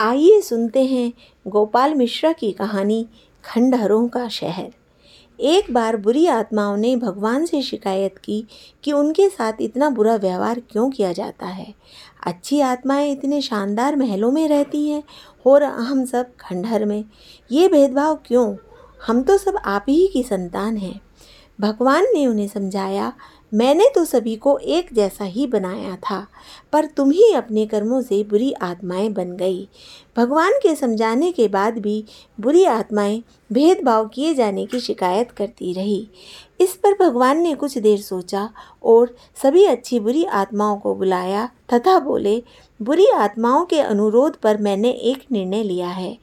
आइए सुनते हैं गोपाल मिश्रा की कहानी खंडहरों का शहर। एक बार बुरी आत्माओं ने भगवान से शिकायत की कि उनके साथ इतना बुरा व्यवहार क्यों किया जाता है। अच्छी आत्माएँ इतने शानदार महलों में रहती हैं और हम सब खंडहर में। ये भेदभाव क्यों? हम तो सब आप ही की संतान हैं। भगवान ने उन्हें समझाया मैंने तो सभी को एक जैसा ही बनाया था, पर तुम ही अपने कर्मों से बुरी आत्माएँ बन गई। भगवान के समझाने के बाद भी बुरी आत्माएँ भेदभाव किए जाने की शिकायत करती रही। इस पर भगवान ने कुछ देर सोचा और सभी अच्छी बुरी आत्माओं को बुलाया तथा बोले, बुरी आत्माओं के अनुरोध पर मैंने एक निर्णय लिया है।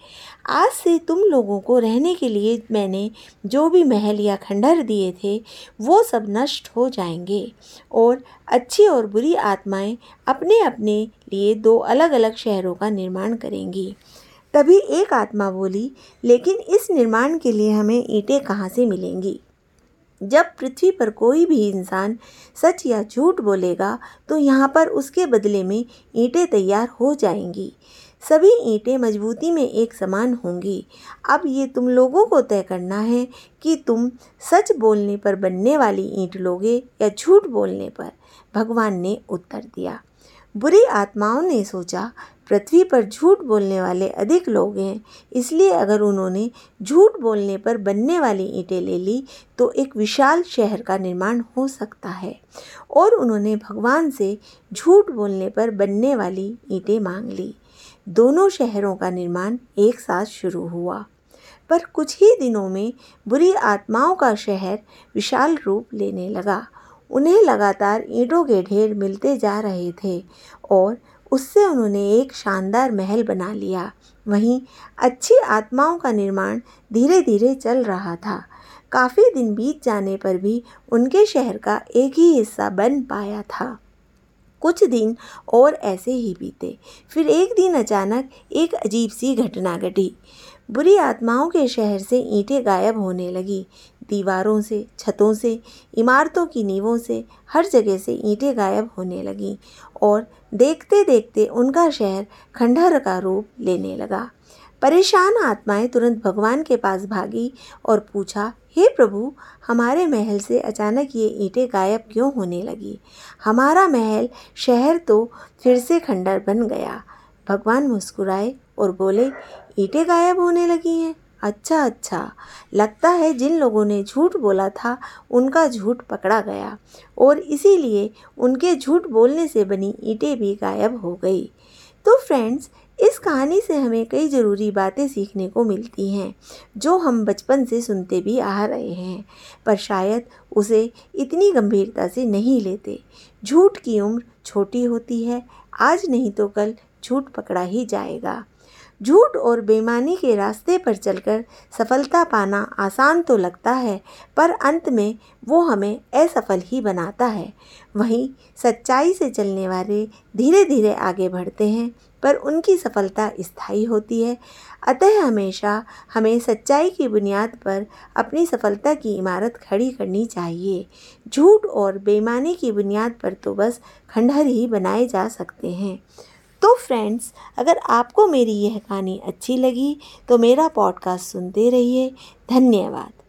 आज से तुम लोगों को रहने के लिए मैंने जो भी महल या खंडहर दिए थे, वो सब नष्ट हो जाएँगे। और अच्छी और बुरी आत्माएँ अपने अपने लिए दो अलग अलग शहरों का निर्माण करेंगी। तभी एक आत्मा बोली, लेकिन इस निर्माण के लिए हमें ईंटें कहाँ से मिलेंगी? जब पृथ्वी पर कोई भी इंसान सच या झूठ बोलेगा तो यहाँ पर उसके बदले में ईंटें तैयार हो जाएँगी। सभी ईंटें मजबूती में एक समान होंगी। अब ये तुम लोगों को तय करना है कि तुम सच बोलने पर बनने वाली ईंट लोगे या झूठ बोलने पर। भगवान ने उत्तर दिया। बुरी आत्माओं ने सोचा, पृथ्वी पर झूठ बोलने वाले अधिक लोग हैं, इसलिए अगर उन्होंने झूठ बोलने पर बनने वाली ईंटें ले ली तो एक विशाल शहर का निर्माण हो सकता है। और उन्होंने भगवान से झूठ बोलने पर बनने वाली ईंटें मांग ली। दोनों शहरों का निर्माण एक साथ शुरू हुआ। पर कुछ ही दिनों में बुरी आत्माओं का शहर विशाल रूप लेने लगा। उन्हें लगातार ईंटों के ढेर मिलते जा रहे थे और उससे उन्होंने एक शानदार महल बना लिया। वहीं अच्छी आत्माओं का निर्माण धीरे धीरे चल रहा था। काफ़ी दिन बीत जाने पर भी उनके शहर का एक ही हिस्सा बन पाया था। कुछ दिन और ऐसे ही बीते। फिर एक दिन अचानक एक अजीब सी घटना घटी। बुरी आत्माओं के शहर से ईंटें गायब होने लगी। दीवारों से, छतों से, इमारतों की नींवों से हर जगह से ईंटें गायब होने लगीं और देखते देखते उनका शहर खंडहर का रूप लेने लगा। परेशान आत्माएँ तुरंत भगवान के पास भागी और पूछा, हे प्रभु, हमारे महल से अचानक ये ईंटें गायब क्यों होने लगी? हमारा महल, शहर तो फिर से खंडर बन गया। भगवान मुस्कुराए और बोले, ईंटें गायब होने लगी हैं। अच्छा अच्छा। लगता है जिन लोगों ने झूठ बोला था, उनका झूठ पकड़ा गया। और इसीलिए उनके झूठ बोलने से बनी ईंटें भी गायब हो गई। तो फ्रेंड्स, इस कहानी से हमें कई ज़रूरी बातें सीखने को मिलती हैं, जो हम बचपन से सुनते भी आ रहे हैं। पर शायद उसे इतनी गंभीरता से नहीं लेते। झूठ की उम्र छोटी होती है, आज नहीं तो कल झूठ पकड़ा ही जाएगा। झूठ और बेईमानी के रास्ते पर चलकर सफलता पाना आसान तो लगता है, पर अंत में वो हमें असफल ही बनाता है। वहीं सच्चाई से चलने वाले धीरे धीरे आगे बढ़ते हैं, पर उनकी सफलता स्थायी होती है। अतः हमेशा हमें सच्चाई की बुनियाद पर अपनी सफलता की इमारत खड़ी करनी चाहिए। झूठ और बेईमानी की बुनियाद पर तो बस खंडहर ही बनाए जा सकते हैं। तो फ्रेंड्स अगर आपको मेरी यह कहानी अच्छी लगी तो मेरा पॉडकास्ट सुनते रहिए। धन्यवाद।